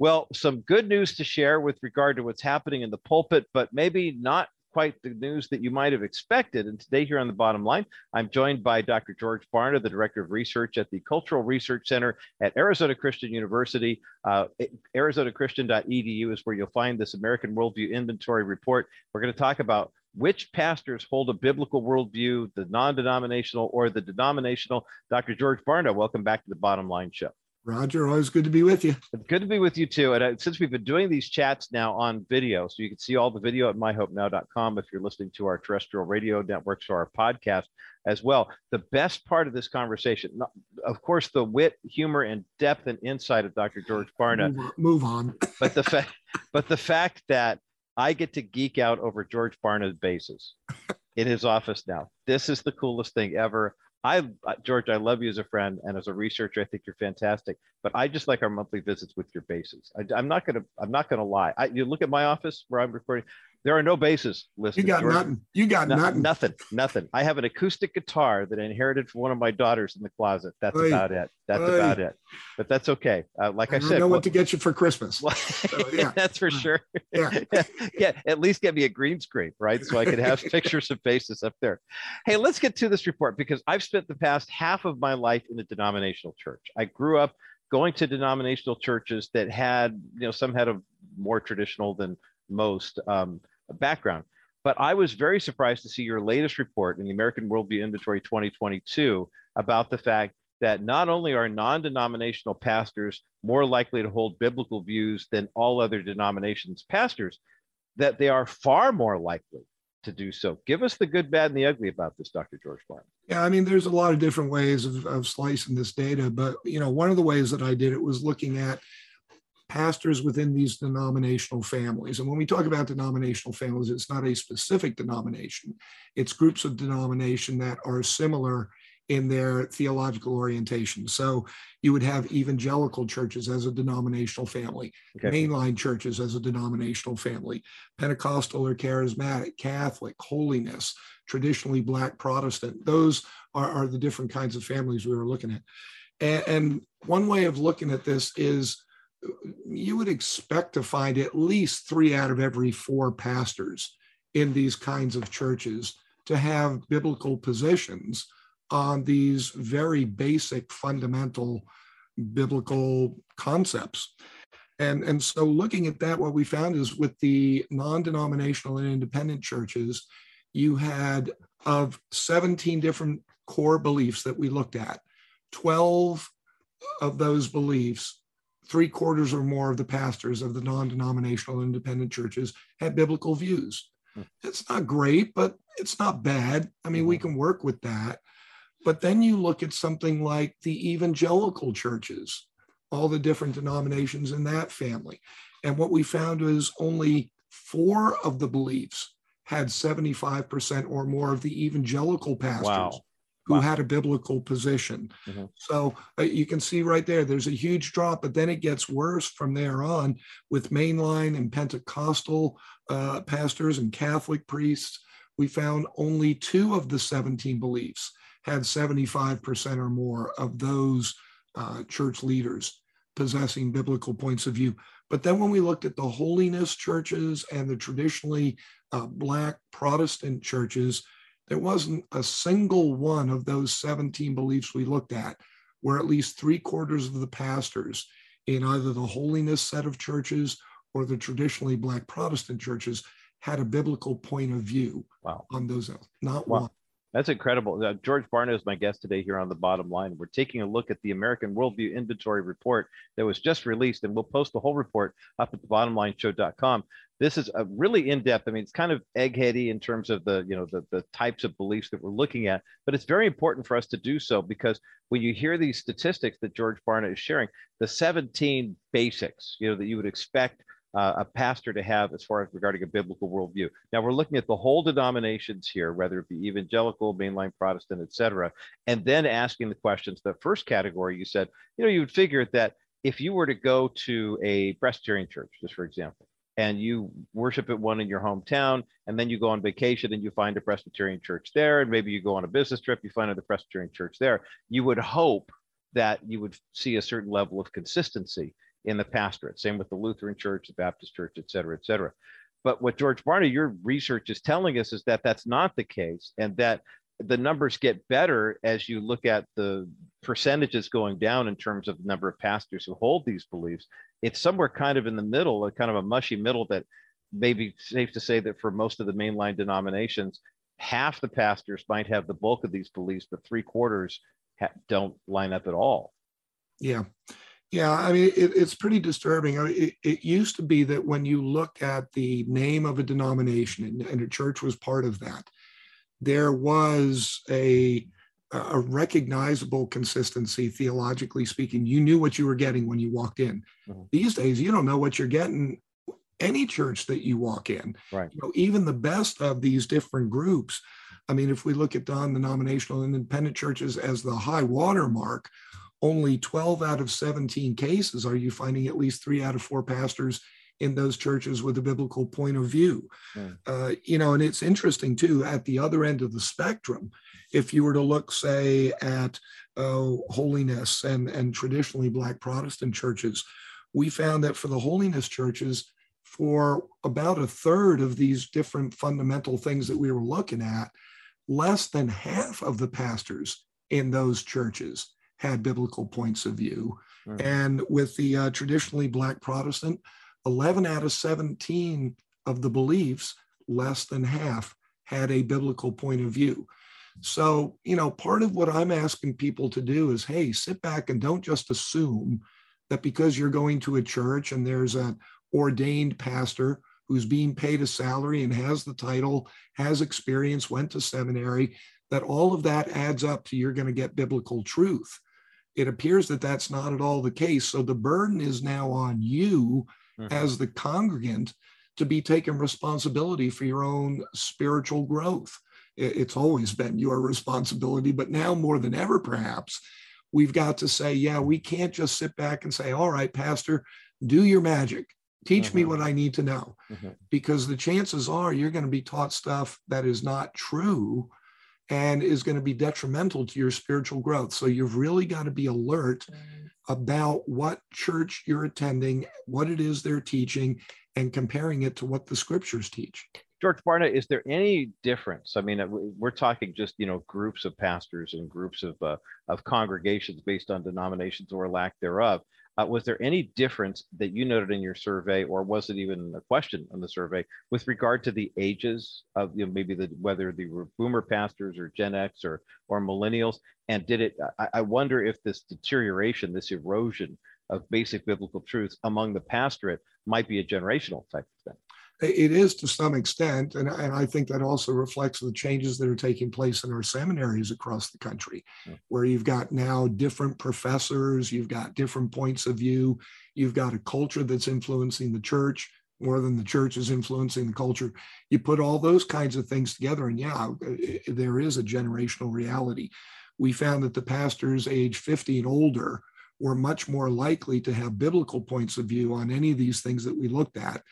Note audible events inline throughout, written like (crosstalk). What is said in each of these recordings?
Well, some good news to share with regard to what's happening in the pulpit, but maybe not quite the news that you might have expected. And today, here on the bottom line, I'm joined by Dr. George Barna, the Director of Research at the Cultural Research Center at Arizona Christian University. Uh, ArizonaChristian.edu is where you'll find this American Worldview Inventory Report. We're going to talk about which pastors hold a biblical worldview, the non denominational or the denominational. Dr. George Barna, welcome back to the Bottom Line Show. Roger, always good to be with you. It's good to be with you too. And uh, since we've been doing these chats now on video, so you can see all the video at myhopenow.com if you're listening to our terrestrial radio networks or our podcast as well. The best part of this conversation, of course, the wit, humor, and depth and insight of Dr. George Barna. Move on. Move on. but the fact, but the fact that I get to geek out over George Barna's basses in his office now. This is the coolest thing ever. I, uh, George, I love you as a friend and as a researcher. I think you're fantastic. But I just like our monthly visits with your basses. I, am not gonna, I'm not gonna lie. I, you look at my office where I'm recording. There are no basses listed. You got George. nothing. You got no, nothing. Nothing. Nothing. I have an acoustic guitar that I inherited from one of my daughters in the closet. That's Oy. about it. That's Oy. about it. But that's okay. Uh, like I, I said, know what to get you for Christmas. Well, (laughs) so, yeah. that's for sure. Yeah. (laughs) yeah. At least get me a green screen, right? So I could have (laughs) pictures of faces up there. Hey, let's get to this report because I've spent the past half of my life in the denominational church. I grew up going to denominational churches that had, you know, some had a more traditional than most um, background. But I was very surprised to see your latest report in the American Worldview Inventory 2022 about the fact that not only are non denominational pastors more likely to hold biblical views than all other denominations' pastors, that they are far more likely to do so. Give us the good, bad, and the ugly about this, Dr. George Barna. Yeah, I mean, there's a lot of different ways of, of slicing this data, but you know, one of the ways that I did it was looking at pastors within these denominational families. And when we talk about denominational families, it's not a specific denomination, it's groups of denomination that are similar in their theological orientation. So you would have evangelical churches as a denominational family, okay. mainline churches as a denominational family, Pentecostal or charismatic, Catholic, holiness, traditionally Black Protestant. Those are, are the different kinds of families we were looking at. And, and one way of looking at this is you would expect to find at least three out of every four pastors in these kinds of churches to have biblical positions on these very basic fundamental biblical concepts. And and so looking at that what we found is with the non-denominational and independent churches you had of 17 different core beliefs that we looked at 12 of those beliefs three quarters or more of the pastors of the non-denominational independent churches had biblical views. Hmm. It's not great, but it's not bad. I mean, we mm-hmm. can work with that. But then you look at something like the evangelical churches, all the different denominations in that family. And what we found is only four of the beliefs had 75% or more of the evangelical pastors wow who wow. had a biblical position. Mm-hmm. So uh, you can see right there, there's a huge drop, but then it gets worse from there on with mainline and Pentecostal uh, pastors and Catholic priests. We found only two of the 17 beliefs had 75% or more of those uh, church leaders possessing biblical points of view. But then when we looked at the holiness churches and the traditionally uh, Black Protestant churches, there wasn't a single one of those 17 beliefs we looked at where at least three quarters of the pastors in either the holiness set of churches or the traditionally Black Protestant churches had a biblical point of view wow. on those. Not wow. one. That's incredible. Uh, George Barna is my guest today here on the bottom line. We're taking a look at the American Worldview Inventory Report that was just released, and we'll post the whole report up at the bottomlineshow.com. This is a really in-depth. I mean, it's kind of eggheady in terms of the, you know, the, the types of beliefs that we're looking at, but it's very important for us to do so because when you hear these statistics that George Barna is sharing, the 17 basics, you know, that you would expect uh, a pastor to have as far as regarding a biblical worldview. Now we're looking at the whole denominations here, whether it be evangelical, mainline Protestant, et cetera, and then asking the questions. The first category, you said, you know, you would figure that if you were to go to a Presbyterian church, just for example, and you worship at one in your hometown, and then you go on vacation and you find a Presbyterian church there, and maybe you go on a business trip, you find another Presbyterian church there, you would hope that you would see a certain level of consistency in the pastorate. Same with the Lutheran Church, the Baptist Church, et cetera, et cetera. But what George Barna, your research is telling us is that that's not the case, and that the numbers get better as you look at the percentages going down in terms of the number of pastors who hold these beliefs. It's somewhere kind of in the middle, a kind of a mushy middle that maybe safe to say that for most of the mainline denominations, half the pastors might have the bulk of these beliefs, but three quarters ha- don't line up at all. Yeah. Yeah, I mean, it, it's pretty disturbing. I mean, it, it, used to be that when you look at the name of a denomination, and, and a church was part of that, there was a, a recognizable consistency theologically speaking. You knew what you were getting when you walked in. Mm-hmm. These days, you don't know what you're getting any church that you walk in. Right. You know, even the best of these different groups. I mean, if we look at non-denominational and independent churches as the high water mark, only 12 out of 17 cases are you finding at least three out of four pastors in those churches with a biblical point of view. Yeah. Uh, you know, and it's interesting too, at the other end of the spectrum, if you were to look, say, at uh, holiness and, and traditionally Black Protestant churches, we found that for the holiness churches, for about a third of these different fundamental things that we were looking at, less than half of the pastors in those churches had biblical points of view. Mm-hmm. And with the uh, traditionally Black Protestant, 11 out of 17 of the beliefs, less than half, had a biblical point of view. So, you know, part of what I'm asking people to do is hey, sit back and don't just assume that because you're going to a church and there's an ordained pastor who's being paid a salary and has the title, has experience, went to seminary, that all of that adds up to you're going to get biblical truth. It appears that that's not at all the case. So the burden is now on you mm-hmm. as the congregant to be taking responsibility for your own spiritual growth. It's always been your responsibility, but now more than ever, perhaps, we've got to say, yeah, we can't just sit back and say, all right, Pastor, do your magic. Teach mm-hmm. me what I need to know. Mm-hmm. Because the chances are you're going to be taught stuff that is not true and is going to be detrimental to your spiritual growth. So you've really got to be alert about what church you're attending, what it is they're teaching, and comparing it to what the scriptures teach. George Barna, is there any difference? I mean, we're talking just you know groups of pastors and groups of uh, of congregations based on denominations or lack thereof. Uh, was there any difference that you noted in your survey, or was it even a question on the survey with regard to the ages of you know, maybe the whether the boomer pastors or Gen X or or millennials? And did it? I, I wonder if this deterioration, this erosion of basic biblical truths among the pastorate might be a generational type of thing. It is to some extent, and, and I think that also reflects the changes that are taking place in our seminaries across the country, yeah. where you've got now different professors, you've got different points of view, you've got a culture that's influencing the church more than the church is influencing the culture. You put all those kinds of things together, and yeah, there is a generational reality. We found that the pastors age 50 and older were much more likely to have biblical points of view on any of these things that we looked at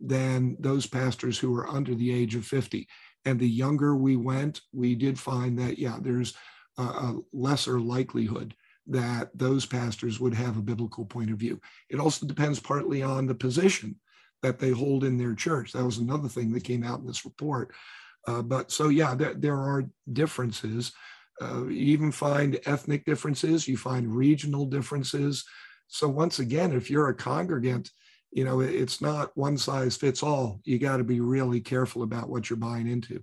than those pastors who were under the age of 50. And the younger we went, we did find that, yeah, there's a, a lesser likelihood that those pastors would have a biblical point of view. It also depends partly on the position that they hold in their church. That was another thing that came out in this report. Uh, but so, yeah, there, there are differences. Uh, you even find ethnic differences, you find regional differences. So, once again, if you're a congregant you know, it's not one size fits all. You got to be really careful about what you're buying into.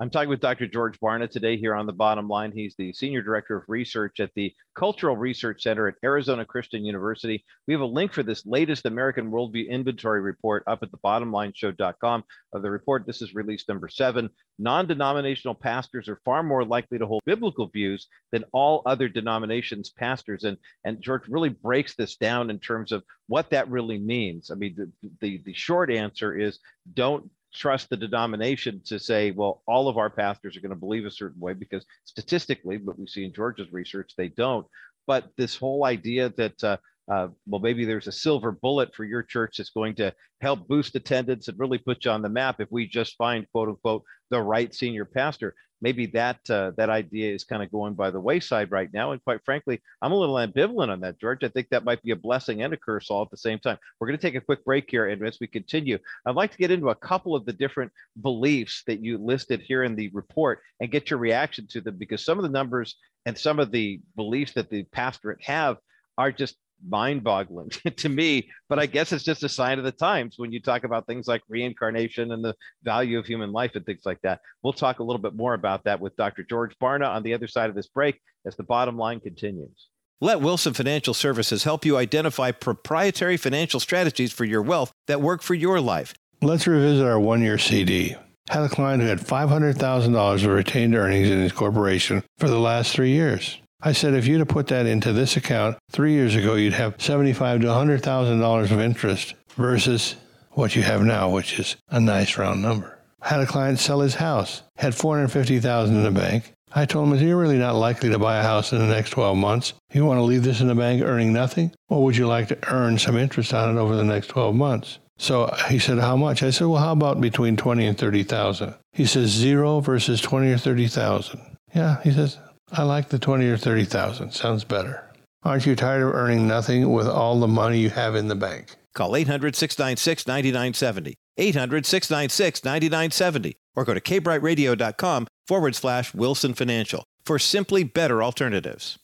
I'm talking with Dr. George Barna today here on the bottom line. He's the Senior Director of Research at the Cultural Research Center at Arizona Christian University. We have a link for this latest American Worldview Inventory report up at the bottomlineshow.com. Of uh, the report, this is release number seven. Non denominational pastors are far more likely to hold biblical views than all other denominations' pastors. And, and George really breaks this down in terms of what that really means. I mean, the, the, the short answer is don't trust the denomination to say, well, all of our pastors are going to believe a certain way because statistically, what we see in George's research, they don't. But this whole idea that, uh, uh, well, maybe there's a silver bullet for your church that's going to help boost attendance and really put you on the map if we just find, quote unquote, the right senior pastor. Maybe that uh, that idea is kind of going by the wayside right now. And quite frankly, I'm a little ambivalent on that, George. I think that might be a blessing and a curse all at the same time. We're going to take a quick break here, and as we continue, I'd like to get into a couple of the different beliefs that you listed here in the report and get your reaction to them because some of the numbers and some of the beliefs that the pastorate have are just mind boggling (laughs) to me, but I guess it's just a sign of the times when you talk about things like reincarnation and the value of human life and things like that. We'll talk a little bit more about that with Dr. George Barna on the other side of this break as the bottom line continues. Let Wilson Financial Services help you identify proprietary financial strategies for your wealth that work for your life. Let's revisit our one year CD. Had a client who had $500,000 of retained earnings in his corporation for the last three years. I said, if you'd have put that into this account three years ago, you'd have seventy-five to hundred thousand dollars of interest versus what you have now, which is a nice round number. Had a client sell his house, had four hundred fifty thousand in the bank. I told him, you're really not likely to buy a house in the next 12 months. You want to leave this in the bank earning nothing? Or would you like to earn some interest on it over the next 12 months? So he said, how much? I said, well, how about between 20 and 30,000? He says, zero versus 20 or 30,000. Yeah, he says, I like the 20 or 30,000. Sounds better. Aren't you tired of earning nothing with all the money you have in the bank? Call 800 696 9970. 800 696 9970. Or go to kbrightradio.com forward slash Wilson Financial for simply better alternatives.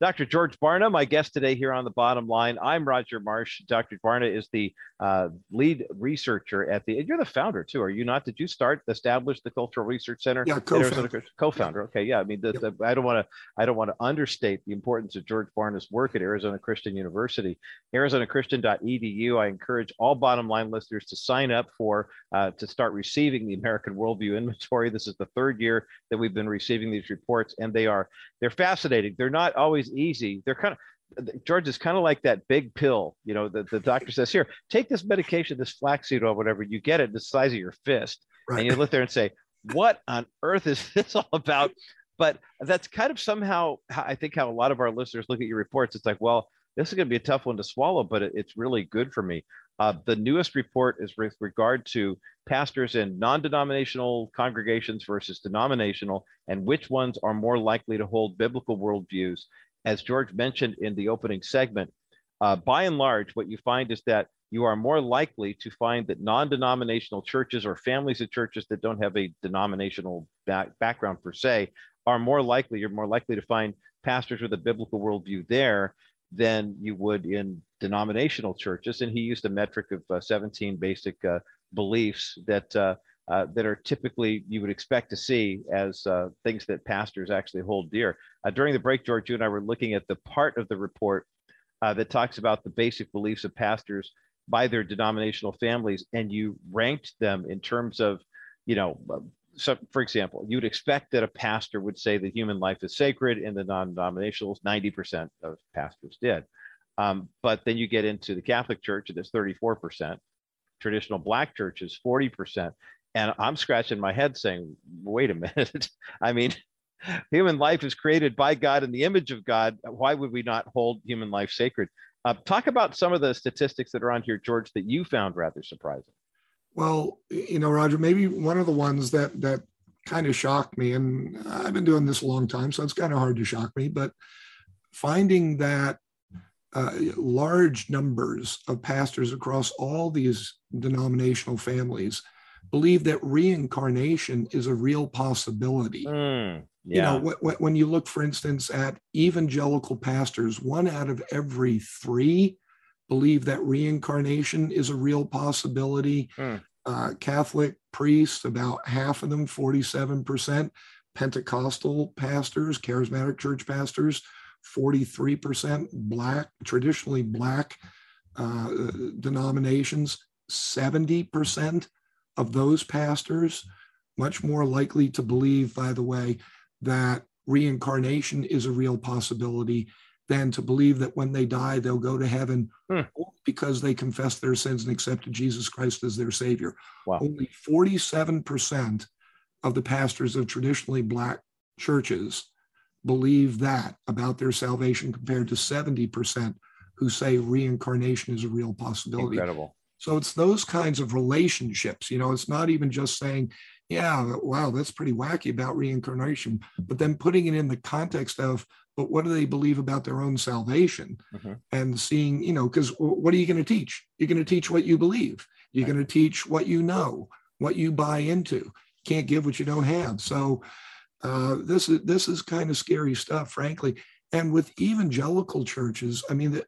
Dr. George Barna, my guest today here on the bottom line. I'm Roger Marsh. Dr. Barna is the uh, lead researcher at the, and you're the founder too, are you not? Did you start, establish the Cultural Research Center? Yeah, co-founder. Co-founder. Okay, yeah. I mean, the, yep. the, I don't want to, I don't want to understate the importance of George Barna's work at Arizona Christian University. ArizonaChristian.edu. I encourage all bottom line listeners to sign up for, uh, to start receiving the American Worldview Inventory. This is the third year that we've been receiving these reports, and they are, they're fascinating. They're not always always easy. They're kind of George is kind of like that big pill, you know, the, the doctor says, here, take this medication, this flaxseed or whatever, you get it the size of your fist. Right. And you look there and say, what on earth is (laughs) this all about? But that's kind of somehow, I think how a lot of our listeners look at your reports. It's like, well, this is going to be a tough one to swallow, but it, it's really good for me. Uh, the newest report is with regard to pastors in non denominational congregations versus denominational, and which ones are more likely to hold biblical worldviews as George mentioned in the opening segment, uh, by and large, what you find is that you are more likely to find that non-denominational churches or families of churches that don't have a denominational back, background per se are more likely, you're more likely to find pastors with a biblical worldview there than you would in denominational churches. And he used a metric of uh, 17 basic uh, beliefs that uh, that are typically you would expect to see as uh, things that pastors actually hold dear. Uh, during the break, George, you and I were looking at the part of the report uh, that talks about the basic beliefs of pastors by their denominational families, and you ranked them in terms of, you know, uh, so for example, you'd expect that a pastor would say that human life is sacred, and the non-denominationals, 90% of pastors did. Um, but then you get into the Catholic Church, and it's 34%. Traditional Black churches, 40%. And I'm scratching my head saying, wait a minute. (laughs) I mean, human life is created by God in the image of God. Why would we not hold human life sacred? Uh, talk about some of the statistics that are on here, George, that you found rather surprising. Well, you know, Roger, maybe one of the ones that that kind of shocked me, and I've been doing this a long time, so it's kind of hard to shock me, but finding that uh, large numbers of pastors across all these denominational families believe that reincarnation is a real possibility. Mm, yeah. You know, wh- when you look, for instance, at evangelical pastors, one out of every three believe that reincarnation is a real possibility. Mm. Uh, Catholic priests, about half of them, 47%. Pentecostal pastors, charismatic church pastors, 43%. Black, traditionally Black uh, denominations, 70% of those pastors much more likely to believe, by the way, that reincarnation is a real possibility than to believe that when they die, they'll go to heaven hmm. because they confess their sins and accepted Jesus Christ as their Savior. Wow. Only 47% of the pastors of traditionally Black churches believe that about their salvation compared to 70% who say reincarnation is a real possibility. Incredible. So it's those kinds of relationships. You know, it's not even just saying, yeah, wow, that's pretty wacky about reincarnation. But then putting it in the context of, but what do they believe about their own salvation? Mm-hmm. And seeing, you know, because what are you going to teach? You're going to teach what you believe. You're right. going to teach what you know, what you buy into. You can't give what you don't have. So uh, this is this is kind of scary stuff, frankly. And with evangelical churches, I mean, the,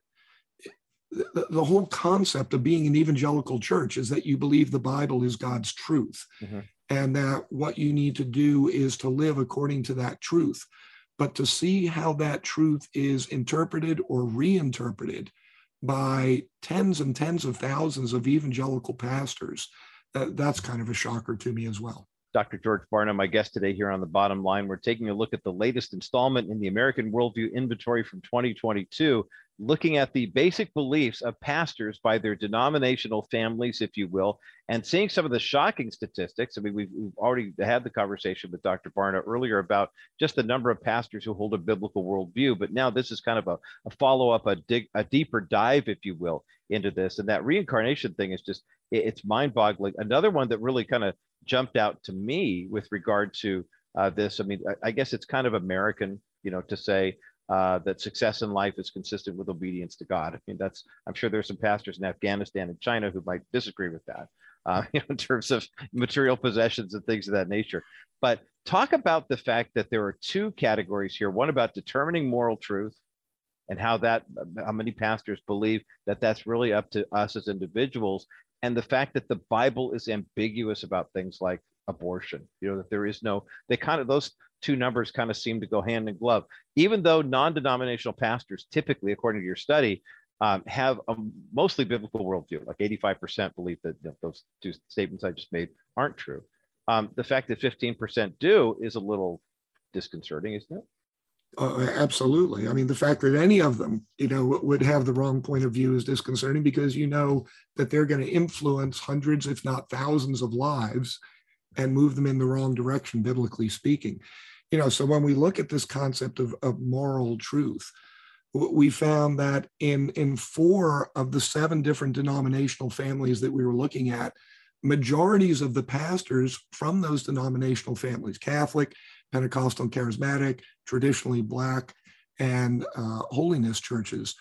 the, the, whole concept of being an evangelical church is that you believe the Bible is God's truth. Mm-hmm and that what you need to do is to live according to that truth. But to see how that truth is interpreted or reinterpreted by tens and tens of thousands of evangelical pastors, that's kind of a shocker to me as well. Dr. George Barna, my guest today here on the bottom line. We're taking a look at the latest installment in the American Worldview Inventory from 2022 looking at the basic beliefs of pastors by their denominational families, if you will, and seeing some of the shocking statistics. I mean, we've, we've already had the conversation with Dr. Barna earlier about just the number of pastors who hold a biblical worldview, but now this is kind of a, a follow up, a, dig, a deeper dive, if you will, into this. And that reincarnation thing is just, it, it's mind boggling. Another one that really kind of jumped out to me with regard to uh, this, I mean, I, I guess it's kind of American, you know, to say, uh, that success in life is consistent with obedience to God. I mean, that's I'm sure there's some pastors in Afghanistan and China who might disagree with that uh, (laughs) in terms of material possessions and things of that nature. But talk about the fact that there are two categories here: one about determining moral truth, and how that how many pastors believe that that's really up to us as individuals, and the fact that the Bible is ambiguous about things like abortion. You know that there is no they kind of those two numbers kind of seem to go hand in glove. Even though non-denominational pastors typically, according to your study, um, have a mostly biblical worldview, like 85% believe that those two statements I just made aren't true. Um, the fact that 15% do is a little disconcerting, isn't it? Uh, absolutely. I mean, the fact that any of them, you know, would have the wrong point of view is disconcerting because you know that they're going to influence hundreds, if not thousands, of lives and move them in the wrong direction, biblically speaking. You know, so when we look at this concept of, of moral truth, we found that in, in four of the seven different denominational families that we were looking at, majorities of the pastors from those denominational families, Catholic, Pentecostal, Charismatic, traditionally Black, and uh, holiness churches,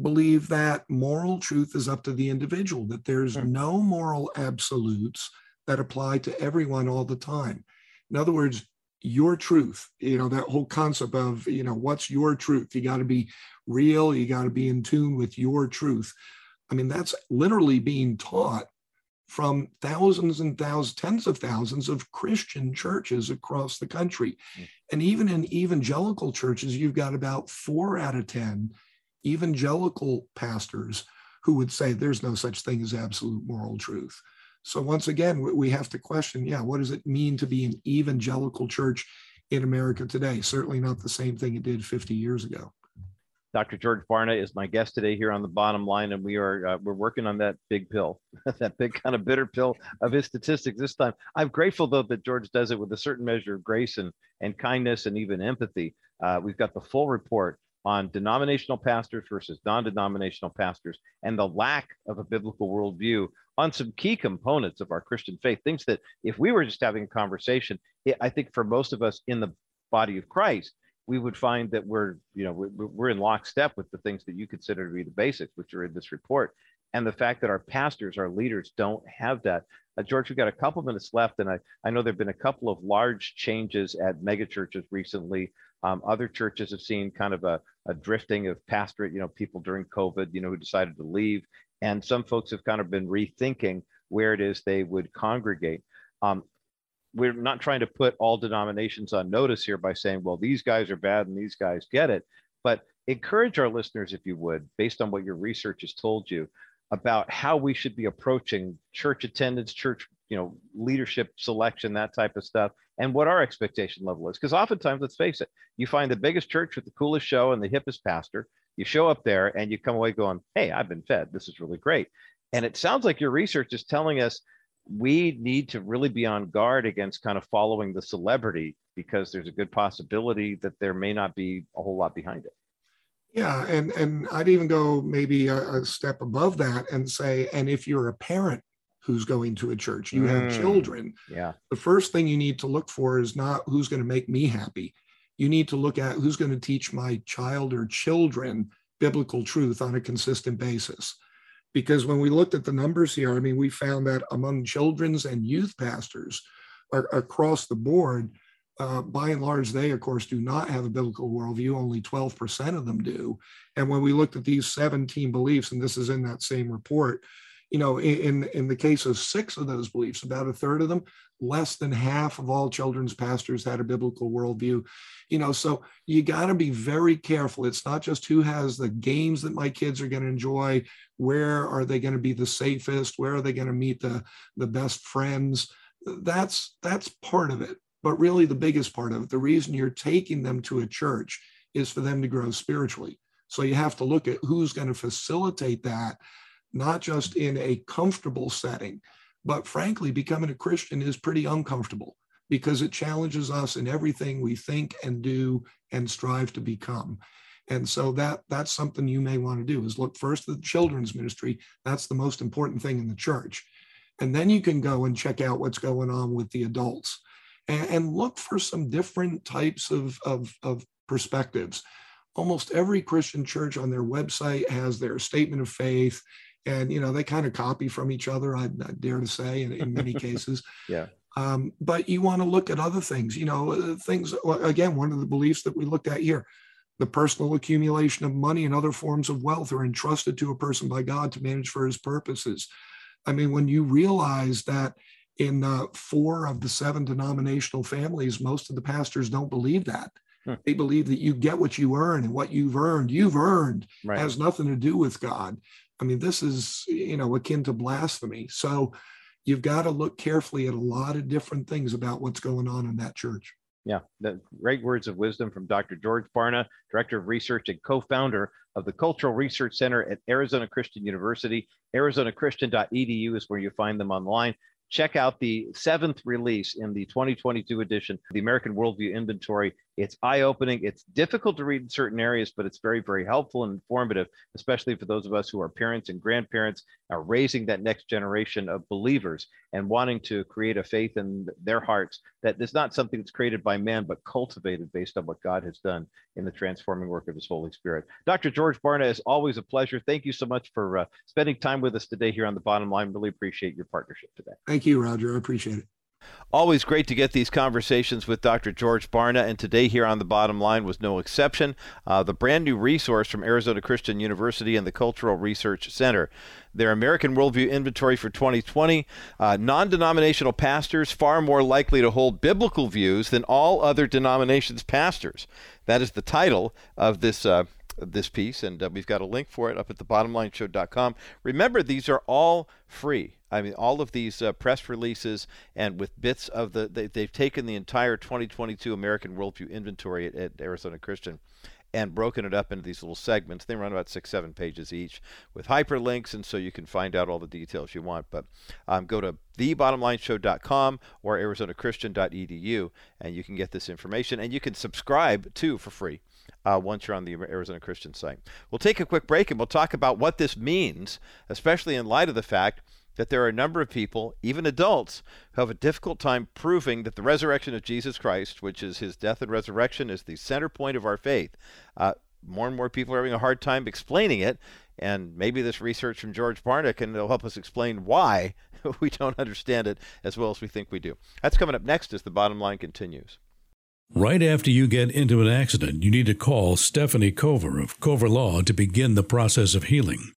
believe that moral truth is up to the individual, that there's hmm. no moral absolutes, that apply to everyone all the time. In other words, your truth, you know, that whole concept of, you know, what's your truth? You got to be real, you got to be in tune with your truth. I mean, that's literally being taught from thousands and thousands, tens of thousands of Christian churches across the country. Mm. And even in evangelical churches, you've got about four out of 10 evangelical pastors who would say there's no such thing as absolute moral truth. So once again, we have to question, yeah, what does it mean to be an evangelical church in America today? Certainly not the same thing it did 50 years ago. Dr. George Barna is my guest today here on the bottom line, and we are uh, we're working on that big pill, (laughs) that big kind of bitter pill of his statistics this time. I'm grateful though that George does it with a certain measure of grace and and kindness and even empathy. Uh, we've got the full report on denominational pastors versus non-denominational pastors and the lack of a biblical worldview on some key components of our Christian faith, things that if we were just having a conversation, I think for most of us in the body of Christ, we would find that we're, you know, we're in lockstep with the things that you consider to be the basics, which are in this report. And the fact that our pastors, our leaders don't have that. Uh, George, we've got a couple minutes left, and I, I know there have been a couple of large changes at megachurches recently. Um, other churches have seen kind of a, a drifting of pastorate, you know, people during COVID, you know, who decided to leave and some folks have kind of been rethinking where it is they would congregate. Um, we're not trying to put all denominations on notice here by saying, well, these guys are bad and these guys get it, but encourage our listeners, if you would, based on what your research has told you, about how we should be approaching church attendance, church, you know, leadership selection, that type of stuff, and what our expectation level is. Because oftentimes, let's face it, you find the biggest church with the coolest show and the hippest pastor, you show up there and you come away going, Hey, I've been fed. This is really great. And it sounds like your research is telling us we need to really be on guard against kind of following the celebrity because there's a good possibility that there may not be a whole lot behind it. Yeah, and and I'd even go maybe a, a, step above that and say, and if you're a parent who's going to a church. You have Mm. children. Yeah. The first thing you need to look for is not who's going to make me happy. You need to look at who's going to teach my child or children biblical truth on a consistent basis. Because when we looked at the numbers here, I mean, we found that among children's and youth pastors a- across the board, uh, by and large, they, of course, do not have a biblical worldview. Only 12% of them do. And when we looked at these 17 beliefs, and this is in that same report, you know, in, in, the case of six of those beliefs, about a third of them, less than half of all children's pastors had a biblical worldview. You know, so you got to be very careful. It's not just who has the games that my kids are going to enjoy, where are they going to be the safest, where are they going to meet the, the best friends. That's that's part of it. But really the biggest part of it, the reason you're taking them to a church is for them to grow spiritually. So you have to look at who's going to facilitate that, not just in a comfortable setting, but frankly, becoming a Christian is pretty uncomfortable because it challenges us in everything we think and do and strive to become. And so that that's something you may want to do is look first at the children's ministry. That's the most important thing in the church. And then you can go and check out what's going on with the adults and, and look for some different types of, of, of perspectives. Almost every Christian church on their website has their statement of faith. And, you know, they kind of copy from each other, I, I dare to say, in, in many (laughs) cases. Yeah. Um, but you want to look at other things, you know, uh, things, again, one of the beliefs that we looked at here the personal accumulation of money and other forms of wealth are entrusted to a person by God to manage for his purposes. I mean, when you realize that in uh, four of the seven denominational families, most of the pastors don't believe that. Hmm. They believe that you get what you earn and what you've earned, you've earned Right. has nothing to do with God. I mean, this is, you know, akin to blasphemy. So you've got to look carefully at a lot of different things about what's going on in that church. Yeah, the great words of wisdom from Dr. George Barna, Director of Research and co-founder of the Cultural Research Center at Arizona Christian University. ArizonaChristian.edu is where you find them online. Check out the seventh release in the 2022 edition, the American Worldview Inventory. It's eye-opening. It's difficult to read in certain areas, but it's very, very helpful and informative, especially for those of us who are parents and grandparents, are raising that next generation of believers and wanting to create a faith in their hearts that is not something that's created by man, but cultivated based on what God has done in the transforming work of His Holy Spirit. Dr. George Barna, is always a pleasure. Thank you so much for uh, spending time with us today here on the bottom line. Really appreciate your partnership today. Thank you, Roger. I appreciate it. Always great to get these conversations with Dr. George Barna, and today here on the bottom line was no exception. Uh, the brand new resource from Arizona Christian University and the Cultural Research Center. Their American Worldview Inventory for 2020. Uh, non denominational pastors far more likely to hold biblical views than all other denominations' pastors. That is the title of this. Uh, this piece, and uh, we've got a link for it up at the bottomlineshow.com. Remember, these are all free. I mean, all of these uh, press releases and with bits of the, they, they've taken the entire 2022 American Worldview Inventory at, at Arizona Christian and broken it up into these little segments. They run about six, seven pages each with hyperlinks, and so you can find out all the details you want. But um, go to thebottomlineshow.com or arizonachristian.edu, and you can get this information, and you can subscribe too for free. Uh, once you're on the Arizona Christian site. We'll take a quick break and we'll talk about what this means, especially in light of the fact that there are a number of people, even adults, who have a difficult time proving that the resurrection of Jesus Christ, which is his death and resurrection, is the center point of our faith. Uh, more and more people are having a hard time explaining it, and maybe this research from George Barna can help us explain why (laughs) we don't understand it as well as we think we do. That's coming up next as the bottom line continues. Right after you get into an accident, you need to call Stephanie Cover of Cover Law to begin the process of healing.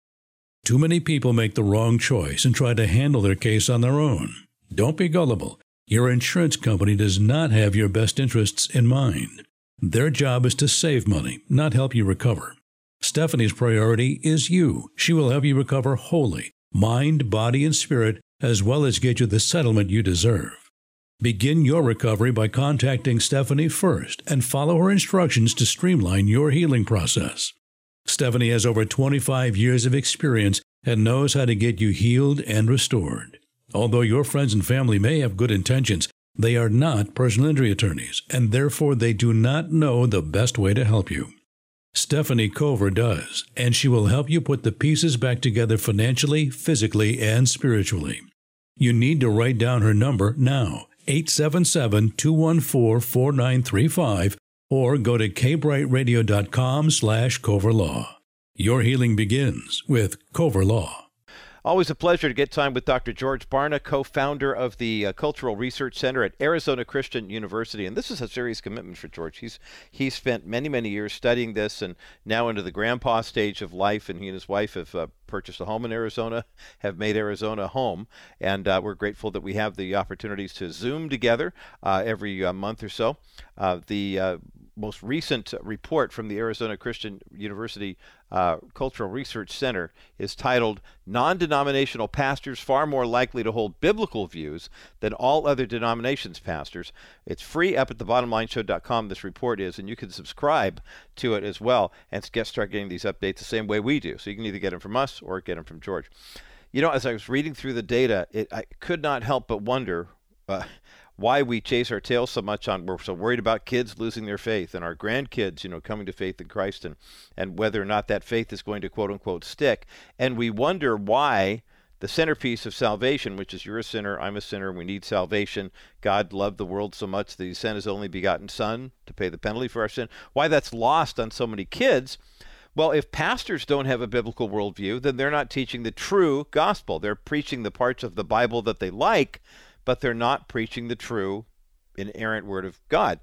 Too many people make the wrong choice and try to handle their case on their own. Don't be gullible. Your insurance company does not have your best interests in mind. Their job is to save money, not help you recover. Stephanie's priority is you. She will help you recover wholly, mind, body, and spirit, as well as get you the settlement you deserve. Begin your recovery by contacting Stephanie first and follow her instructions to streamline your healing process. Stephanie has over 25 years of experience and knows how to get you healed and restored. Although your friends and family may have good intentions, they are not personal injury attorneys, and therefore they do not know the best way to help you. Stephanie Cover does, and she will help you put the pieces back together financially, physically, and spiritually. You need to write down her number now 877 214 4935 or go to kbrightradio.com slash coverlaw. Your healing begins with Cover Law. Always a pleasure to get time with Dr. George Barna, co founder of the uh, Cultural Research Center at Arizona Christian University. And this is a serious commitment for George. He's, he's spent many, many years studying this and now into the grandpa stage of life. And he and his wife have uh, purchased a home in Arizona, have made Arizona home. And uh, we're grateful that we have the opportunities to Zoom together uh, every uh, month or so. Uh, the most recent report from the Arizona Christian University uh, Cultural Research Center is titled Non Denominational Pastors Far More Likely to Hold Biblical Views Than All Other Denominations Pastors. It's free up at thebottomlineshow.com. This report is, and you can subscribe to it as well and get start getting these updates the same way we do. So you can either get them from us or get them from George. You know, as I was reading through the data, it, I could not help but wonder. Uh, why we chase our tails so much on we're so worried about kids losing their faith and our grandkids you know coming to faith in christ and and whether or not that faith is going to quote unquote stick and we wonder why the centerpiece of salvation, which is you're a sinner, I'm a sinner, we need salvation. God loved the world so much that he sent his only begotten Son to pay the penalty for our sin. Why that's lost on so many kids. Well, if pastors don't have a biblical worldview, then they're not teaching the true gospel. They're preaching the parts of the Bible that they like, but they're not preaching the true, inerrant word of God.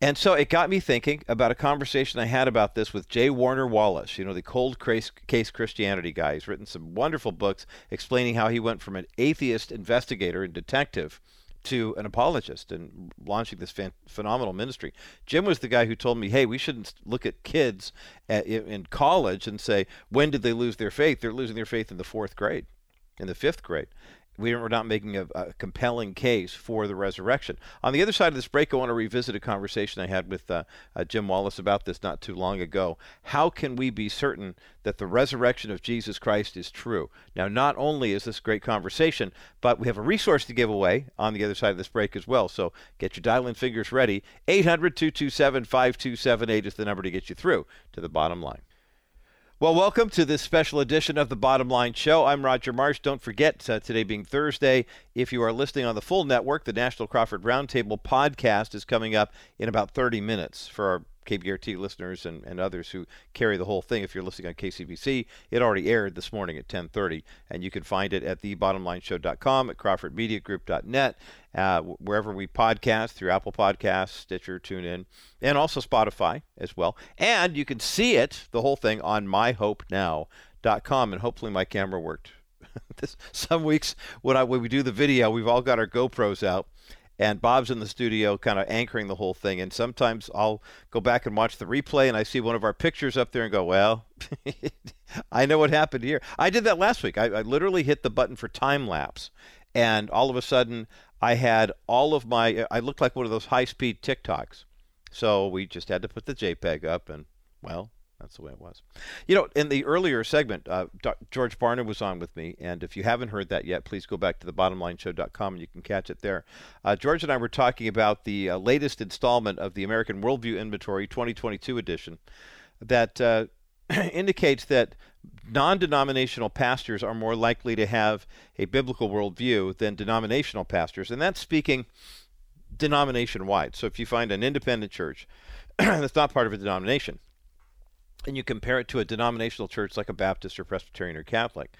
And so it got me thinking about a conversation I had about this with J. Warner Wallace, you know, the cold case Christianity guy. He's written some wonderful books explaining how he went from an atheist investigator and detective to an apologist and launching this fan- phenomenal ministry. Jim was the guy who told me, "Hey, we shouldn't look at kids at, in college and say when did they lose their faith? They're losing their faith in the fourth grade, in the fifth grade." We are not making a, a, compelling case for the resurrection. On the other side of this break, I want to revisit a conversation I had with uh, uh, Jim Wallace about this not too long ago. How can we be certain that the resurrection of Jesus Christ is true? Now, not only is this a great conversation, but we have a resource to give away on the other side of this break as well. So get your dialing fingers ready. 800 227 5278 is the number to get you through to the bottom line. Well, welcome to this special edition of the Bottom Line Show. I'm Roger Marsh. Don't forget, uh, today being Thursday, if you are listening on the full network, the National Crawford Roundtable podcast is coming up in about 30 minutes for our KBRT listeners and, and others who carry the whole thing. If you're listening on KCBC, it already aired this morning at 10:30, and you can find it at thebottomlineshow.com, at crawfordmediagroup.net, uh, wherever we podcast through Apple Podcasts, Stitcher, TuneIn, and also Spotify as well. And you can see it, the whole thing, on myhopenow.com, and hopefully my camera worked. (laughs) this, some weeks when I when we do the video, we've all got our GoPros out and Bob's in the studio kind of anchoring the whole thing. And sometimes I'll go back and watch the replay and I see one of our pictures up there and go, well, (laughs) I know what happened here. I did that last week. I, I literally hit the button for time lapse. And all of a sudden, I had all of my, I looked like one of those high speed TikToks. So we just had to put the JPEG up and, well, that's the way it was. You know, in the earlier segment, uh, George Barna was on with me, and if you haven't heard that yet, please go back to thebottomlineshow.com and you can catch it there. Uh, George and I were talking about the uh, latest installment of the American Worldview Inventory 2022 edition that uh, (clears throat) indicates that non denominational pastors are more likely to have a biblical worldview than denominational pastors, and that's speaking denomination wide. So if you find an independent church (clears throat) that's not part of a denomination, and you compare it to a denominational church like a Baptist or Presbyterian or Catholic,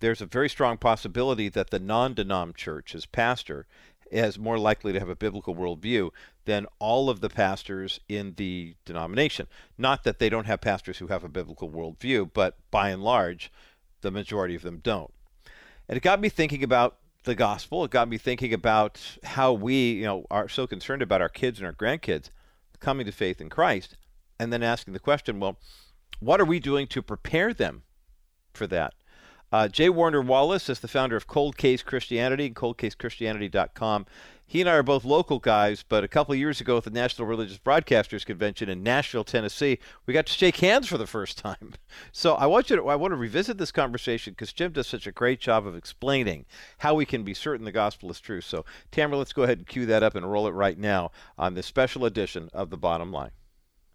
there's a very strong possibility that the non denom church, as pastor, is more likely to have a biblical worldview than all of the pastors in the denomination. Not that they don't have pastors who have a biblical worldview, but by and large, the majority of them don't. And it got me thinking about the gospel. It got me thinking about how we, you know, are so concerned about our kids and our grandkids coming to faith in Christ, and then asking the question, well, what are we doing to prepare them for that? Uh, J. Warner Wallace is the founder of Cold Case Christianity, and coldcasechristianity.com. He and I are both local guys, but a couple years ago at the National Religious Broadcasters Convention in Nashville, Tennessee, we got to shake hands for the first time. (laughs) So I want you to, I want to revisit this conversation because Jim does such a great job of explaining how we can be certain the gospel is true. So Tamara, let's go ahead and cue that up and roll it right now on this special edition of the Bottom Line.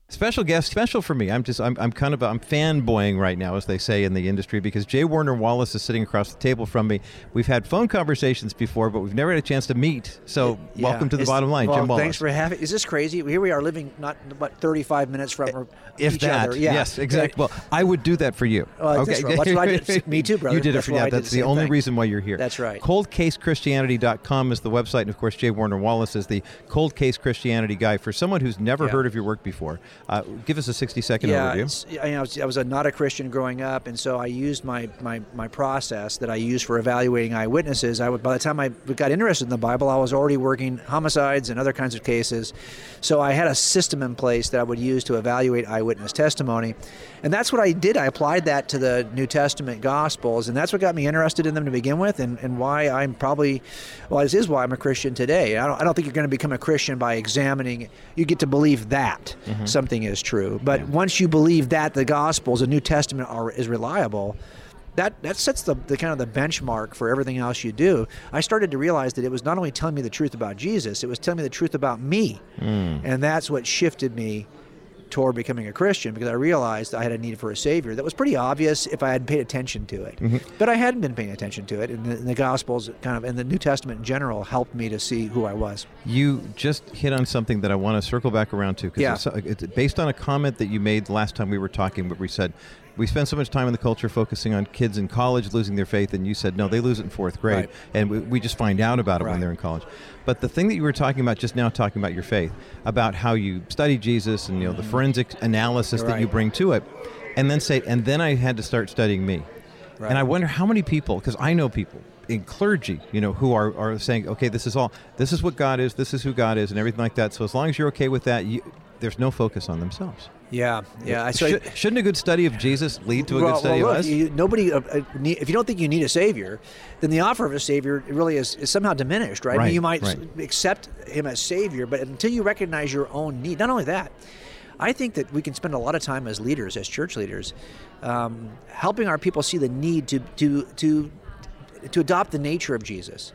Special guest, special for me. I'm just, I'm, I'm kind of, I'm fanboying right now, as they say in the industry, because J. Warner Wallace is sitting across the table from me. We've had phone conversations before, but we've never had a chance to meet. So, Yeah. welcome to the bottom line, well, Jim Wallace. Thanks for having. Is this crazy? Here we are living not what 35 minutes from if each that, other. Yeah. yes, exactly. Well, I would do that for you. Okay, that's. That's what I did. (laughs) Me too, brother. You did That's it for why yeah. That's the the only thing. reason why you're here. That's right. ColdCaseChristianity.com is the website, and of course, J. Warner Wallace is the Cold Case Christianity guy. For someone who's never Yeah. heard of your work before, uh, give us a 60 second yeah, overview. it's- I, I was, I was a, not a Christian growing up, and so I used my, my, my process that I use for evaluating eyewitnesses. I would, by the time I got interested in the Bible, I was already working homicides and other kinds of cases. So I had a system in place that I would use to evaluate eyewitness testimony, and that's what I did. I applied that to the New Testament Gospels, and that's what got me interested in them to begin with, and, and why I'm probably, well, this is why I'm a Christian today. I don't, I don't think you're going to become a Christian by examining. You get to believe that something is true, but once you believe that the Gospels, the New Testament, are is reliable. That, that sets the, the kind of the benchmark for everything else you do. I started to realize that it was not only telling me the truth about Jesus, it was telling me the truth about me. Hmm. And that's what shifted me toward becoming a Christian because I realized I had a need for a Savior. That was pretty obvious if I had paid attention to it. But I hadn't been paying attention to it. And the, and the Gospels, kind of, and the New Testament in general, helped me to see who I was. You just hit on something that I want to circle back around to because Yeah. it's, uh, it's based on a comment that you made last time we were talking, but we said we spend so much time in the culture focusing on kids in college losing their faith, and you said no, they lose it in fourth grade, Right. and we, we just find out about it when they're in college. But the thing that you were talking about just now, talking about your faith, about how you study Jesus and you know the mm-hmm. forensic analysis that you bring to it, and then say, and then I had to start studying me. And I wonder how many people, because I know people in clergy, you know, who are, are saying, okay, this is all, this is what God is, this is who God is, and everything like that. So as long as you're okay with that, you, there's no focus on themselves. Yeah, yeah. I so Should, shouldn't a good study of Jesus lead to a well, good study well, of look, us? you, nobody. Uh, uh, need, if you don't think you need a savior, then the offer of a savior really is, is somehow diminished, right? I mean, you might s- right. accept him as savior, but until you recognize your own need, not only that, I think that we can spend a lot of time as leaders, as church leaders, um, helping our people see the need to to to to adopt the nature of Jesus.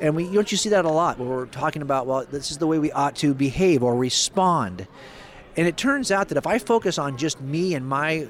And we don't you see that a lot where we're talking about well this is the way we ought to behave or respond. And it turns out that if I focus on just me and my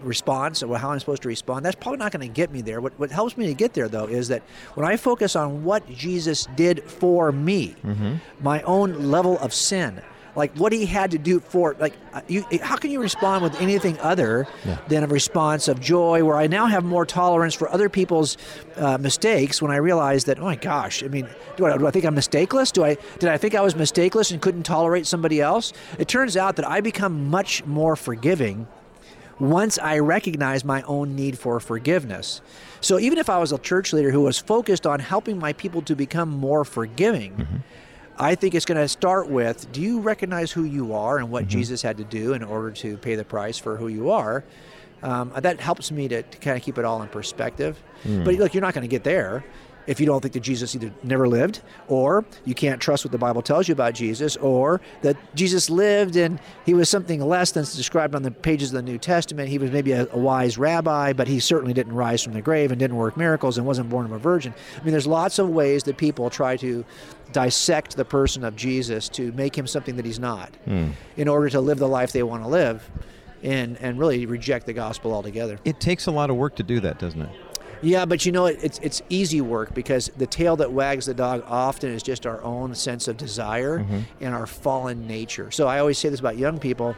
response or how I'm supposed to respond, that's probably not going to get me there. What, what helps me to get there, though, is that when I focus on what Jesus did for me, mm-hmm. my own level of sin, like what he had to do for, like, uh, you, how can you respond with anything other than a response of joy, where I now have more tolerance for other people's uh, mistakes when I realize that, oh my gosh, I mean, do I, do I think I'm mistakeless? Do I did I think I was mistakeless and couldn't tolerate somebody else? It turns out that I become much more forgiving once I recognize my own need for forgiveness. So even if I was a church leader who was focused on helping my people to become more forgiving, I think it's going to start with do you recognize who you are and what Jesus had to do in order to pay the price for who you are? Um, that helps me to, to kind of keep it all in perspective. But look, you're not going to get there if you don't think that Jesus either never lived, or you can't trust what the Bible tells you about Jesus, or that Jesus lived and he was something less than described on the pages of the New Testament. He was maybe a, a wise rabbi, but he certainly didn't rise from the grave and didn't work miracles and wasn't born of a virgin. I mean, there's lots of ways that people try to dissect the person of Jesus to make him something that he's not hmm. in order to live the life they want to live. And, and really reject the gospel altogether. it takes a lot of work to do that, doesn't it? Yeah, but you know, it, it's it's easy work because the tail that wags the dog often is just our own sense of desire mm-hmm. and our fallen nature. So I always say this about young people.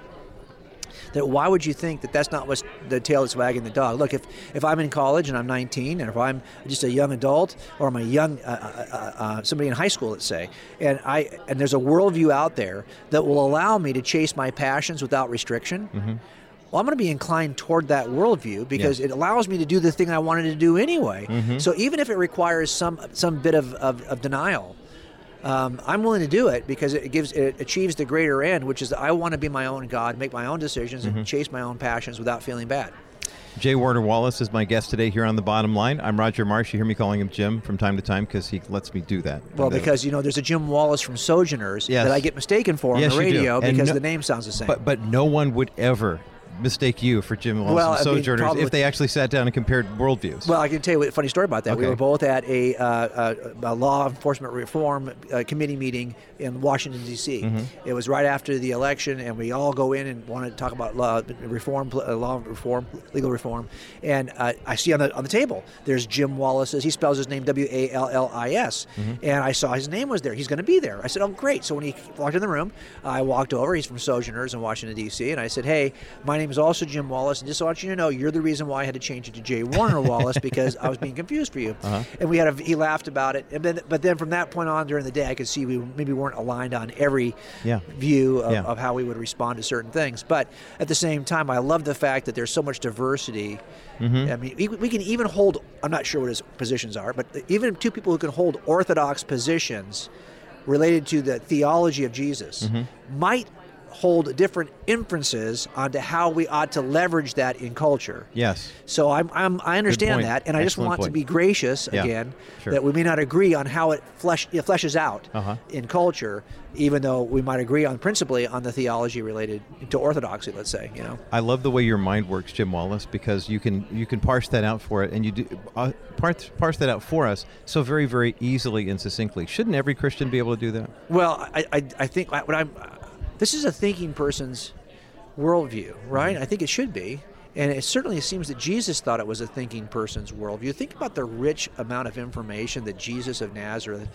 That why would you think that that's not what's the tail that's wagging the dog? Look, if, if I'm in college and I'm 19, and if I'm just a young adult, or I'm a young uh, uh, uh, uh, somebody in high school, let's say, and I and there's a worldview out there that will allow me to chase my passions without restriction, well, I'm going to be inclined toward that worldview because it allows me to do the thing I wanted to do anyway. So even if it requires some some bit of, of, of denial, um, I'm willing to do it because it gives it achieves the greater end, which is that I want to be my own God, make my own decisions, and chase my own passions without feeling bad. J. Warner Wallace is my guest today here on the bottom line. I'm Roger Marsh. You hear me calling him Jim from time to time because he lets me do that. Well, uh, because you know, there's a Jim Wallis from Sojourners Yes. that I get mistaken for on Yes, the radio because no- the name sounds the same. But but no one would ever mistake you for Jim Wallis Well, and I mean, Sojourners probably- if they actually sat down and compared worldviews? Well, I can tell you a funny story about that. We were both at a, uh, a, a law enforcement reform uh, committee meeting in Washington D.C. Mm-hmm. It was right after the election, and we all go in and want to talk about law reform, uh, law reform, legal reform. And uh, I see on the on the table there's Jim Wallis's. He spells his name W A L L I S, Mm-hmm. and I saw his name was there. He's going to be there. I said, "Oh, great!" So when he walked in the room, I walked over. He's from Sojourners in Washington D.C. And I said, "Hey, my name is also Jim Wallace, and just i want you to know, you're the reason why I had to change it to J. Warner Wallace (laughs) because I was being confused for you." Uh-huh. And we had a he laughed about it, and then but then from that point on during the day, I could see we maybe weren't aligned on every Yeah. view of, Yeah. of how we would respond to certain things. But at the same time, I love the fact that there's so much diversity. Mm-hmm. I mean, we, we can even hold. I'm not sure what his positions are, but even two people who can hold orthodox positions related to the theology of Jesus Mm-hmm. might hold different inferences onto how we ought to leverage that in culture. yes. So I'm, I'm I understand that, and I just want to be gracious Yeah, again sure. that we may not agree on how it flesh it fleshes out Uh-huh. in culture, even though we might agree on principally on the theology related to orthodoxy. Let's say, you know. I love the way your mind works, Jim Wallace, because you can you can parse that out for it, and you do uh, parse parse that out for us so very very easily and succinctly. Shouldn't every Christian be able to do that? Well, I, I, I think what I'm. This is a thinking person's worldview, right? Mm-hmm. I think it should be. And it certainly seems that Jesus thought it was a thinking person's worldview. Think about the rich amount of information that Jesus of Nazareth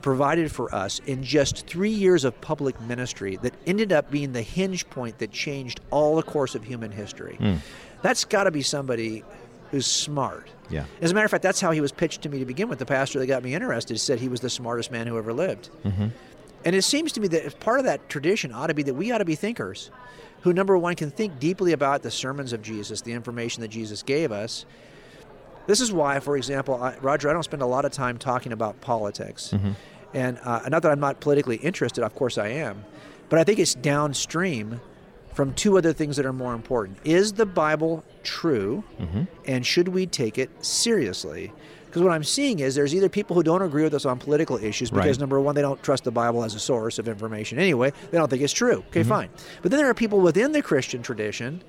provided for us in just three years of public ministry that ended up being the hinge point that changed all the course of human history. Mm. That's got to be somebody who's smart. Yeah. As a matter of fact, that's how he was pitched to me to begin with. The pastor that got me interested said he was the smartest man who ever lived. Mm-hmm. And it seems to me that part of that tradition ought to be that we ought to be thinkers who, number one, can think deeply about the sermons of Jesus, the information that Jesus gave us. This is why, for example, I, Roger, I don't spend a lot of time talking about politics. And uh, not that I'm not politically interested, of course I am, but I think it's downstream from two other things that are more important. Is the Bible true? And should we take it seriously? Because what I'm seeing is there's either people who don't agree with us on political issues because, Right. number one, they don't trust the Bible as a source of information anyway. They don't think it's true. Okay, mm-hmm. fine. But then there are people within the Christian tradition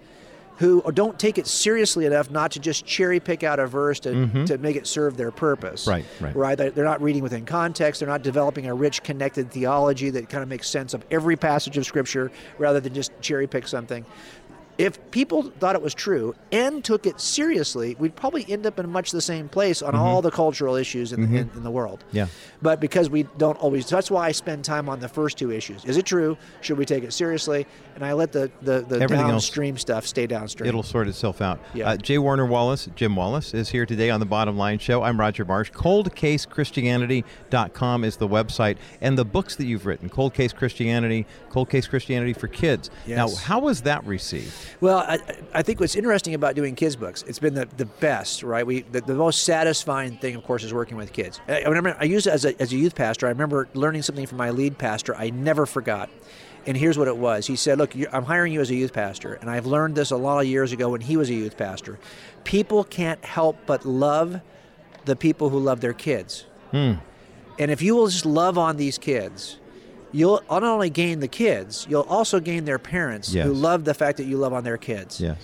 who don't take it seriously enough not to just cherry pick out a verse to, mm-hmm. to make it serve their purpose. Right, right. Right. They're not reading within context. They're not developing a rich, connected theology that kind of makes sense of every passage of Scripture rather than just cherry pick something. If people thought it was true and took it seriously, we'd probably end up in much the same place on all the cultural issues in, in, in the world. Mm-hmm. Yeah. But because we don't always, that's why I spend time on the first two issues. Is it true? Should we take it seriously? And I let the, the, the Everything else- downstream stuff stay downstream. It'll sort itself out. Yeah. Uh, J. Warner Wallace, Jim Wallace, is here today on the Bottom Line Show. I'm Roger Marsh. ColdCaseChristianity.com is the website. And the books that you've written Cold Case Christianity, Cold Case Christianity for Kids. Now, how was that received? Well, I, I think what's interesting about doing kids books, it's been the, the best, right? We the, the most satisfying thing, of course, is working with kids. I, I remember I used it as a, as a youth pastor. I remember learning something from my lead pastor I never forgot. And here's what it was. He said, "Look, I'm hiring you as a youth pastor, and I've learned this a lot of years ago when he was a youth pastor. People can't help but love the people who love their kids. Hmm. And if you will just love on these kids, you'll not only gain the kids, you'll also gain their parents Yes. who love the fact that you love on their kids. Yes.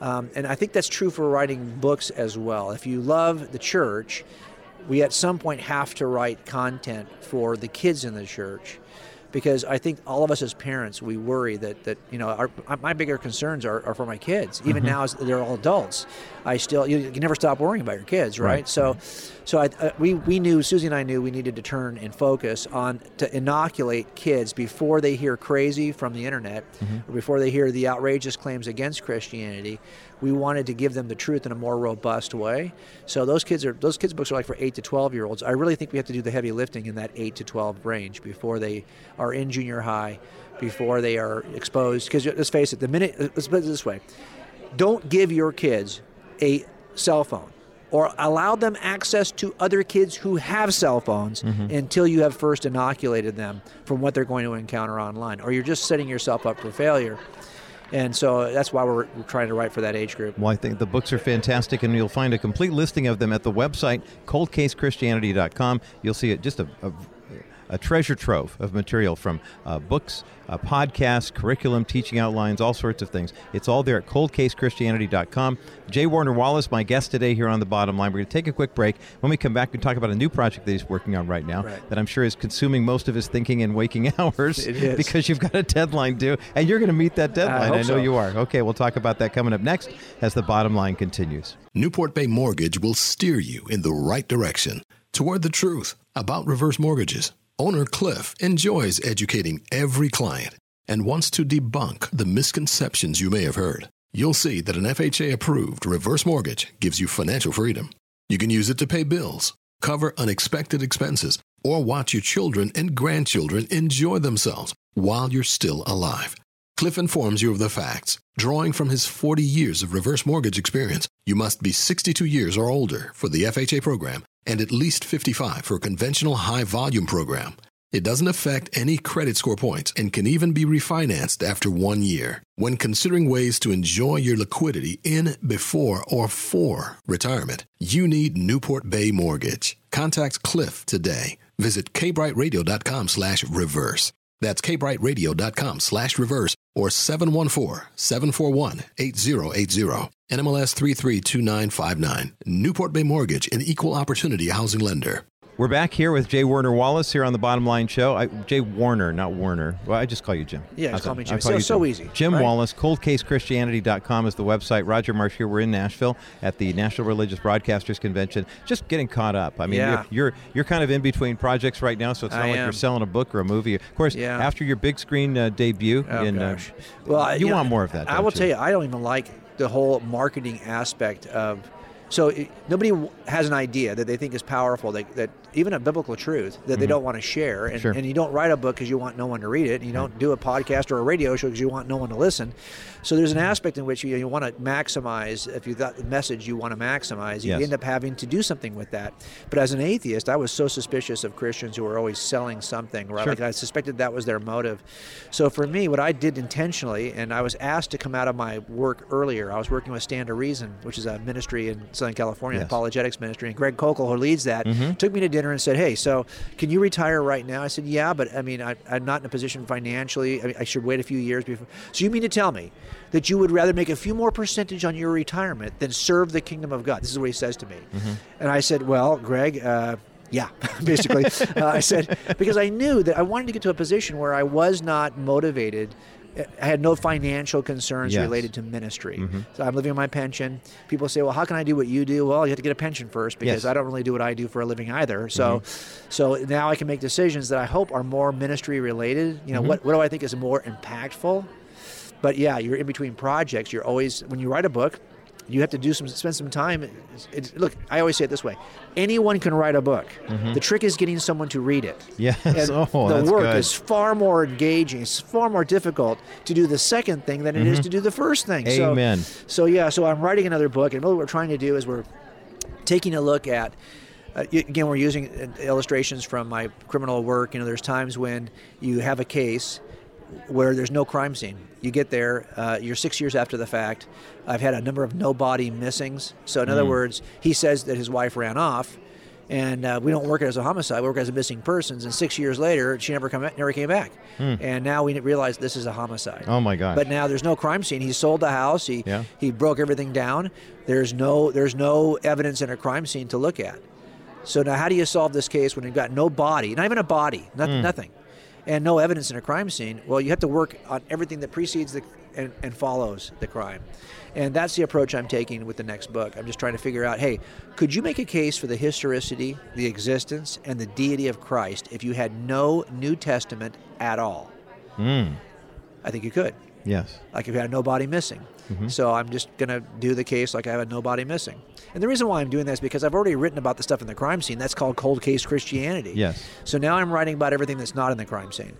Um, and I think that's true for writing books as well. If you love the church, we at some point have to write content for the kids in the church. Because I think all of us as parents, we worry that, that you know, our, my bigger concerns are, are for my kids. Even now, as they're all adults, I still you, you can never stop worrying about your kids, right? Right. So, so I, uh, we we knew Susie and I knew we needed to turn and focus on to inoculate kids before they hear crazy from the internet, or before they hear the outrageous claims against Christianity. We wanted to give them the truth in a more robust way. So those kids are those kids books are like for eight to twelve year olds. I really think we have to do the heavy lifting in that eight to twelve range before they are in junior high, before they are exposed. Because let's face it, the minute let's put it this way, don't give your kids a cell phone or allow them access to other kids who have cell phones mm-hmm. until you have first inoculated them from what they're going to encounter online or you're just setting yourself up for failure. And so that's why we're, we're trying to write for that age group. Well, I think the books are fantastic, and you'll find a complete listing of them at the website, coldcasechristianity.com. You'll see it just a, a, a treasure trove of material from uh, books, uh, podcasts, curriculum, teaching outlines, all sorts of things. It's all there at coldcasechristianity.com. J. Warner Wallace, my guest today here on the bottom line. We're going to take a quick break. When we come back, we talk about a new project that he's working on right now Right. that I'm sure is consuming most of his thinking and waking (laughs) hours It is. because you've got a deadline due, and you're going to meet that deadline. hope I know so. you are. Okay, we'll talk about that coming up next as the bottom line continues. Newport Bay Mortgage will steer you in the right direction toward the truth about reverse mortgages. Owner Cliff enjoys educating every client and wants to debunk the misconceptions you may have heard. You'll see that an FHA approved reverse mortgage gives you financial freedom. You can use it to pay bills, cover unexpected expenses, or watch your children and grandchildren enjoy themselves while you're still alive. Cliff informs you of the facts. Drawing from his 40 years of reverse mortgage experience, you must be 62 years or older for the FHA program and at least 55 for a conventional high volume program. It doesn't affect any credit score points and can even be refinanced after one year. When considering ways to enjoy your liquidity in, before, or for retirement, you need Newport Bay Mortgage. Contact Cliff today. Visit kbrightradio.com slash reverse. That's kbrightradio.com slash reverse or 714-741-8080. NMLS 332959. Newport Bay Mortgage, an equal opportunity housing lender. We're back here with J. Warner Wallace here on the Bottom Line Show. I, J. Warner, not Warner. Well, I just call you Jim. Yeah, just call me Jim. call So- you so easy, Jim right? Wallace, coldcasechristianity.com is the website. Roger Marsh here. We're in Nashville at the National Religious Broadcasters Convention. Just getting caught up. I mean, Yeah. you're, you're you're kind of in between projects right now, so it's not I like am. you're selling a book or a movie. Of course, Yeah. after your big screen uh, debut Oh, in uh, well, I- you know, want more of that. I will you? tell you, I don't even like the whole marketing aspect of. So it, nobody has an idea that they think is powerful, that, that even a biblical truth that they don't want to share, and, Mm-hmm. Sure. and you don't write a book because you want no one to read it, and you don't do a podcast or a radio show because you want no one to listen. So there's an aspect in which you, you want to maximize. If you've got the message you want to maximize, you Yes. end up having to do something with that. But as an atheist, I was so suspicious of Christians who were always selling something, right? Sure. Like I suspected that was their motive. So for me, what I did intentionally, and I was asked to come out of my work earlier. I was working with Stand to Reason, which is a ministry in Southern California, Yes. apologetics ministry, and Greg Koukl, who leads that, Mm-hmm. took me to dinner and said, "Hey, so can you retire right now?" I said, "Yeah, but I mean, I, I'm not in a position financially. I, mean, I should wait a few years before." So you mean to tell me that you would rather make a few more percentage on your retirement than serve the kingdom of God? This is what he says to me, and I said, "Well, Greg." Uh, yeah, (laughs) basically. uh, I said, because I knew that I wanted to get to a position where I was not motivated. I had no financial concerns Yes. related to ministry. So I'm living on my pension. People say, well, how can I do what you do? Well, you have to get a pension first because Yes. Mm-hmm. I don't really do what I do for a living either. So, so now I can make decisions that I hope are more ministry related. You know, Mm-hmm. what, what do I think is more impactful? But yeah, you're in between projects. You're always when you write a book, you have to do some spend some time. It's, it's, look, I always say it this way: anyone can write a book. The trick is getting someone to read it. Mm-hmm. Yes. And (laughs) Oh, the work good. is far more engaging. It's far more difficult to do the second thing than it is to do the first thing. Mm-hmm. Amen. So, yeah, so I'm writing another book, and really what we're trying to do is we're taking a look at. Uh, again, we're using uh, illustrations from my criminal work. You know, there's times when you have a case where there's no crime scene. You get there, uh, you're six years after the fact. I've had a number of no body missings. So, in other words, he says that his wife ran off, and uh, we don't work it as a homicide. We work as a missing persons. And six years later, she never come never came back. And now we realize this is a homicide. Oh my God! But now there's no crime scene. He sold the house. He Yeah. he broke everything down. There's no there's no evidence in a crime scene to look at. So now how do you solve this case when you've got no body, not even a body, Hmm. nothing, and no evidence in a crime scene? Well, you have to work on everything that precedes the and, and follows the crime. And that's the approach I'm taking with the next book. I'm just trying to figure out, hey, could you make a case for the historicity, the existence, and the deity of Christ if you had no New Testament at all? Mm. I think you could Yes. like if you had no body missing. Mm-hmm. So I'm just going to do the case like I have a no body missing. And the reason why I'm doing that is because I've already written about the stuff in the crime scene. That's called cold case Christianity. Yes. So now I'm writing about everything that's not in the crime scene.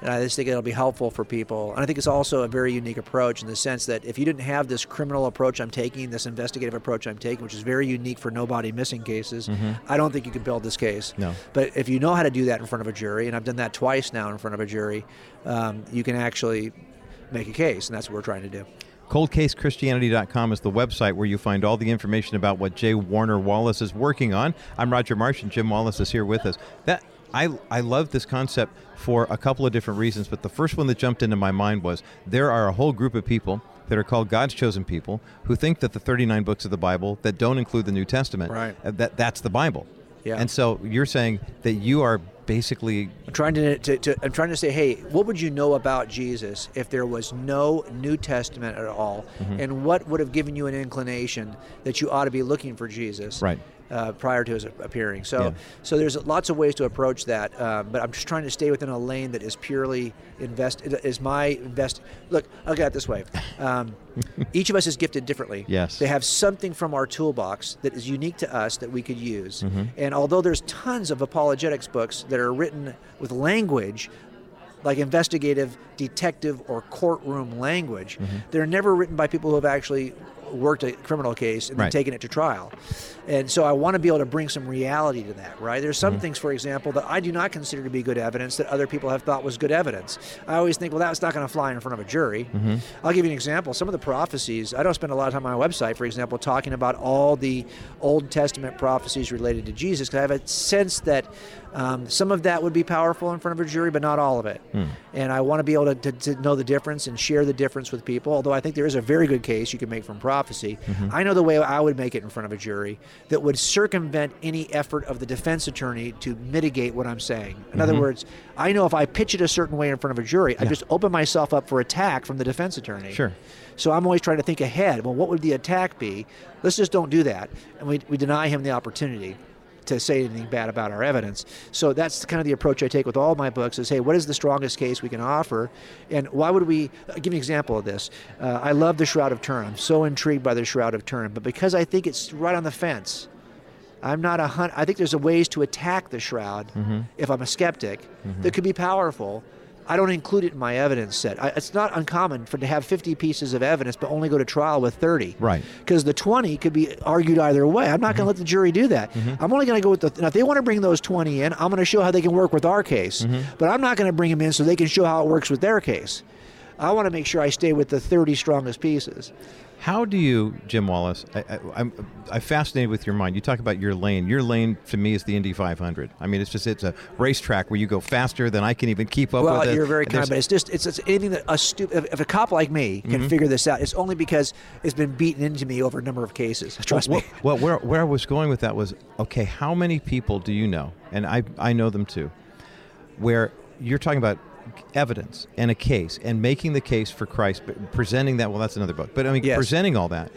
And I just think it'll be helpful for people. And I think it's also a very unique approach in the sense that if you didn't have this criminal approach I'm taking, this investigative approach I'm taking, which is very unique for nobody missing cases, I don't think you could build this case. Mm-hmm. No. But if you know how to do that in front of a jury, and I've done that twice now in front of a jury, um, you can actually make a case, and that's what we're trying to do. ColdCaseChristianity.com is the website where you find all the information about what J. Warner Wallace is working on. I'm Roger Marsh, and Jim Wallace is here with us. That I I love this concept for a couple of different reasons, but the first one that jumped into my mind was there are a whole group of people that are called God's chosen people who think that the 39 books of the Bible that don't include the New Testament Right. uh, that that's the Bible. Yeah. And so you're saying that you are basically I'm trying to, to, to I'm trying to say, hey, what would you know about Jesus if there was no New Testament at all, Mm-hmm. and what would have given you an inclination that you ought to be looking for Jesus? Right. Uh, prior to his appearing, so Yeah. so there's lots of ways to approach that, um, but I'm just trying to stay within a lane that is purely invest is my invest. Look, I'll get it this way: um, (laughs) each of us is gifted differently. Yes. they have something from our toolbox that is unique to us that we could use. Mm-hmm. And although there's tons of apologetics books that are written with language like investigative, detective, or courtroom language, Mm-hmm. they're never written by people who have actually worked a criminal case and then Right. taken it to trial. And so I want to be able to bring some reality to that, right? There's Mm-hmm. some things, for example, that I do not consider to be good evidence that other people have thought was good evidence. I always think, well, that's not going to fly in front of a jury. Mm-hmm. I'll give you an example. Some of the prophecies, I don't spend a lot of time on my website, for example, talking about all the Old Testament prophecies related to Jesus, because I have a sense that um, some of that would be powerful in front of a jury, but not all of it. And I want to be able to, to, to know the difference and share the difference with people. Although I think there is a very good case you can make from prophecy. Mm-hmm. I know the way I would make it in front of a jury that would circumvent any effort of the defense attorney to mitigate what I'm saying. In other mm-hmm. words, I know if I pitch it a certain way in front of a jury, I just open myself up for attack from the defense attorney. Sure. So I'm always trying to think ahead. Well, what would the attack be? Let's just don't do that. And we, we deny him the opportunity to say anything bad about our evidence. So that's kind of the approach I take with all my books is, hey, what is the strongest case we can offer? And why would we, uh, give me an example of this. Uh, I love the Shroud of Turin. I'm so intrigued by the Shroud of Turin, but because I think it's right on the fence, I'm not a hunt. I think there's a ways to attack the shroud if I'm a skeptic that could be powerful. I don't include it in my evidence set. I, it's not uncommon for to have 50 pieces of evidence, but only go to trial with 30. Right. Because the 20 could be argued either way. I'm not going to mm-hmm. let the jury do that. Mm-hmm. I'm only going to go with the. Now, if they want to bring those 20 in, I'm going to show how they can work with our case. Mm-hmm. But I'm not going to bring them in so they can show how it works with their case. I want to make sure I stay with the 30 strongest pieces. How do you, Jim Wallace? I, I, I'm I'm fascinated with your mind. You talk about your lane. Your lane to me is the Indy 500. I mean, it's just it's a racetrack where you go faster than I can even keep up well, with. it. Well, you're very kind, but it's just it's, it's anything that a stupid if, if a cop like me can Mm-hmm. figure this out, it's only because it's been beaten into me over a number of cases. Trust well, me. Well, where where I was going with that was okay. How many people do you know? And I I know them too. Where you're talking about evidence and a case and making the case for Christ, but presenting that. Well, that's another book. But I mean, Yes. presenting all that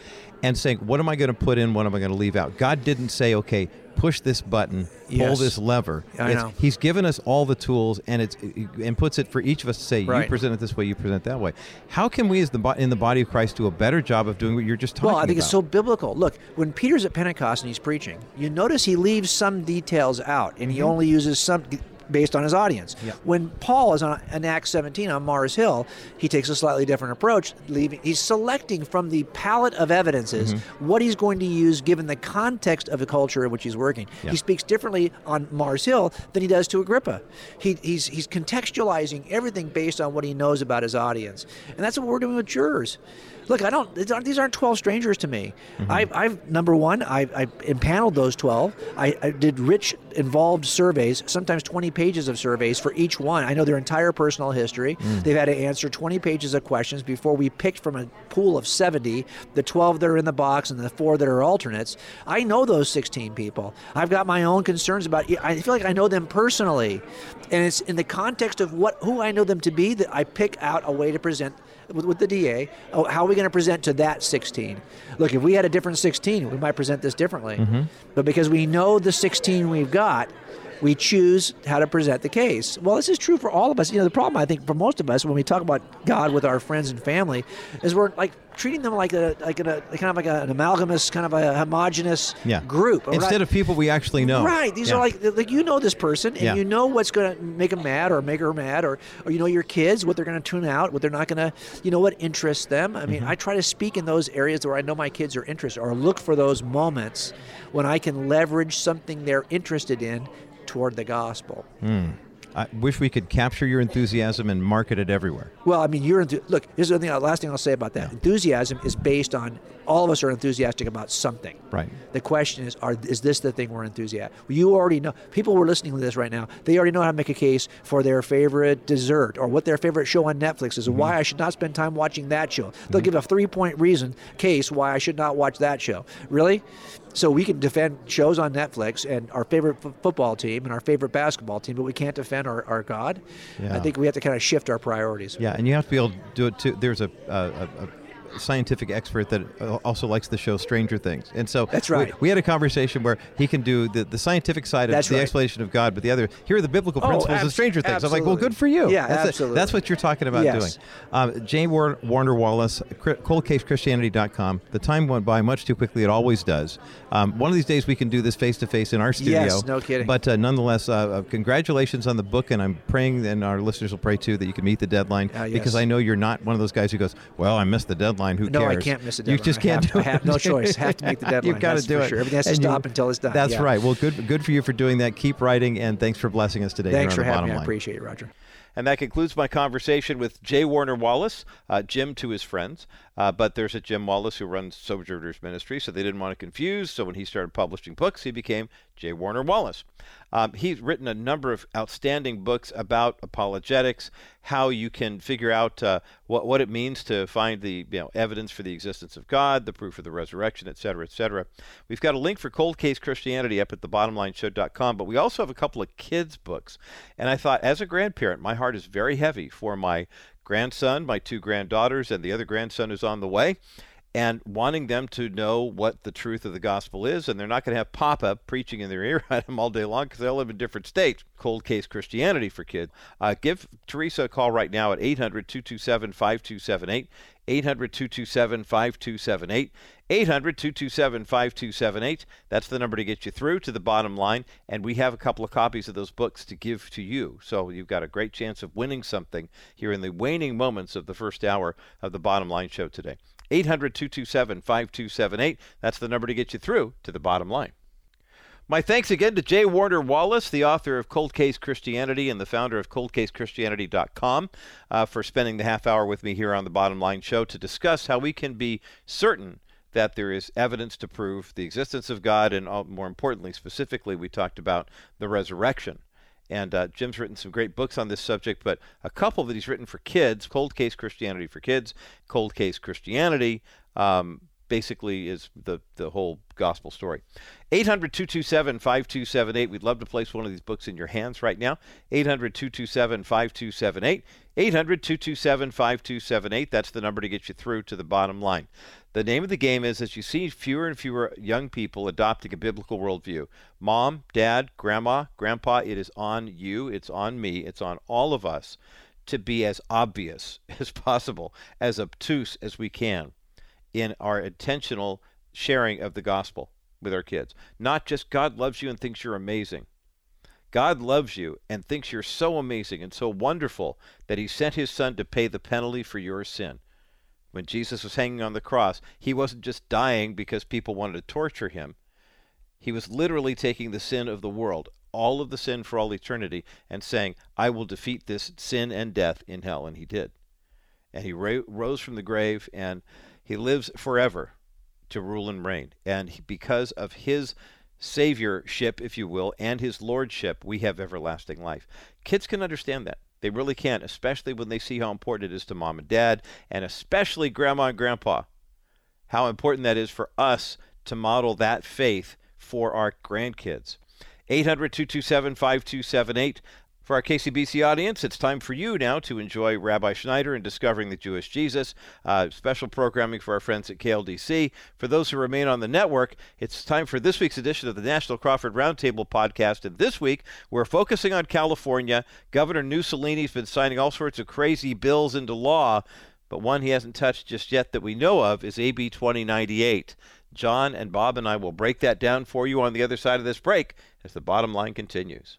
and saying, what am I going to put in? What am I going to leave out? God didn't say, okay, push this button, pull Yes. this lever. I It's- know. He's given us all the tools, and it's and puts it for each of us to say, you present it this way, you present it that way. How can we, as the in the body of Christ, do a better job of doing what you're just talking about? Well, I about? think it's so biblical. Look, when Peter's at Pentecost and he's preaching, you notice he leaves some details out and he mm-hmm. only uses some based on his audience. Yeah. When Paul is on in Acts 17 on Mars Hill, he takes a slightly different approach, leaving he's selecting from the palette of evidences Mm-hmm. what he's going to use given the context of the culture in which he's working. Yeah. He speaks differently on Mars Hill than he does to Agrippa. He, he's he's contextualizing everything based on what he knows about his audience, and that's what we're doing with jurors. Look, I don't. these aren't- twelve strangers to me. Mm-hmm. I've, I've number one. I, I impaneled those twelve. I, I did rich, involved surveys, sometimes twenty pages of surveys for each one. I know their entire personal history. Mm. They've had to answer twenty pages of questions before we picked from a pool of seventy the twelve that are in the box and the four that are alternates. I know those sixteen people. I've got my own concerns about. I feel like I know them personally, and it's in the context of what who I know them to be that I pick out a way to present with, with the DA. Oh, how are we going to present to that 16? Look, if we had a different 16, we might present this differently. Mm-hmm. But because we know the 16 we've got, we choose how to present the case. Well, this is true for all of us. You know, the problem I think for most of us when we talk about God with our friends and family is we're like treating them like a like a kind of like a, an amalgamous, kind of a homogenous yeah. group. Instead not- of people we actually know. Right. These Yeah. are like like you know this person and Yeah. you know what's going to make them mad or make her mad or or you know your kids what they're going to tune out, what they're not going to, you know what interests them. I Mm-hmm. mean, I try to speak in those areas where I know my kids are interested or look for those moments when I can leverage something they're interested in toward the gospel. Hmm. I wish we could capture your enthusiasm and market it everywhere. Well, I mean, you're enthu- look. Here's the thing. Uh, last thing I'll say about that: enthusiasm is based on all of us are enthusiastic about something. Right. The question is, are is this the thing we're enthusiastic? You already know. People who are listening to this right now, they already know how to make a case for their favorite dessert or what their favorite show on Netflix is, and why mm-hmm. I should not spend time watching that show. They'll mm-hmm. give a three-point reason case why I should not watch that show. Really? So we can defend shows on Netflix and our favorite f- football team and our favorite basketball team, but we can't defend our, our God. Yeah. I think we have to kind of shift our priorities. Yeah, and you have to be able to do it too. There's a, a, a, a scientific expert that uh, also likes the show Stranger Things, and so That's right. We, had a conversation where he can do the, the scientific side of That's the right. explanation of God, but the other here are the biblical Oh, principles of Stranger Things. I'm like, well, good for you. Yeah, that's absolutely. that's what you're talking about Yes. doing. Um, Jay War- Warner Wallace, coldcasechristianity.com. The time went by much too quickly. It always does. Um, one of these days we can do this face to face in our studio. Yes, no kidding. But uh, nonetheless, uh, uh, congratulations on the book, and I'm praying, and our listeners will pray too, that you can meet the deadline Ah, yes. because I know you're not one of those guys who goes, "Well, I missed the deadline. Who No, I can't miss a You just can't have- do I it. have no (laughs) choice. Have to make the (laughs) deadline. You've got to do it. sure. Everything has to And you- stop until it's done. That's Yeah. right. Well, good, good for you for doing that. Keep writing, and thanks for blessing us today. Thanks for having bottom me. I appreciate it, Roger. And that concludes my conversation with J. Warner Wallace, uh, Jim to his friends. Uh, but there's a Jim Wallis who runs Sojourners Ministry, so they didn't want to confuse. So when he started publishing books, he became J. Warner Wallace. Um, he's written a number of outstanding books about apologetics, how you can figure out uh, what what it means to find the you know evidence for the existence of God, the proof of the resurrection, et cetera, et cetera. We've got a link for Cold Case Christianity up at the thebottomlineshow.com, but we also have a couple of kids' books. And I thought, as a grandparent, my heart is very heavy for my grandson, my two granddaughters, and the other grandson is on the way and wanting them to know what the truth of the gospel is. And they're not going to have Papa preaching in their (laughs) ear at them all day long because they all live in different states. Cold case Christianity for kids. Uh, give Teresa a call right now at 800 227 5278. 800 227 5278. 800 227 5278. That's the number to get you through to the bottom line. And we have a couple of copies of those books to give to you. So you've got a great chance of winning something here in the waning moments of the first hour of the bottom line show today. 800 227 5278. That's the number to get you through to the bottom line. My thanks again to J. Warner Wallace, the author of Cold Case Christianity and the founder of coldcasechristianity.com, uh, for spending the half hour with me here on the Bottom Line Show to discuss how we can be certain that there is evidence to prove the existence of God, and uh, more importantly, specifically, we talked about the resurrection. And uh, Jim's written some great books on this subject, but a couple that he's written for kids Cold Case Christianity for Kids, Cold Case Christianity. Um, basically is the, the whole gospel story. 800 227 5278. We'd love to place one of these books in your hands right now. 800 227 5278. 800 227 5278. That's the number to get you through to the bottom line. The name of the game is as you see fewer and fewer young people adopting a biblical worldview. Mom, dad, grandma, grandpa, it is on you, it's on me, it's on all of us to be as obvious (laughs) as possible, as obtuse as we can in our intentional sharing of the gospel with our kids. Not just God loves you and thinks you're amazing. God loves you and thinks you're so amazing and so wonderful that he sent his son to pay the penalty for your sin. When Jesus was hanging on the cross, he wasn't just dying because people wanted to torture him. He was literally taking the sin of the world, all of the sin for all eternity, and saying, I will defeat this sin and death in hell. And he did. And he ra- rose from the grave and he lives forever to rule and reign. And because of his saviorship, if you will, and his lordship, we have everlasting life. Kids can understand that. They really can, especially when they see how important it is to mom and dad, and especially grandma and grandpa. How important that is for us to model that faith for our grandkids. 800 227 5278. For our KCBC audience, it's time for you now to enjoy Rabbi Schneider and Discovering the Jewish Jesus. Uh, special programming for our friends at KLDC. For those who remain on the network, it's time for this week's edition of the National Crawford Roundtable podcast. And this week, we're focusing on California. Governor Mussolini's been signing all sorts of crazy bills into law, but one he hasn't touched just yet that we know of is AB 2098. John and Bob and I will break that down for you on the other side of this break as the bottom line continues.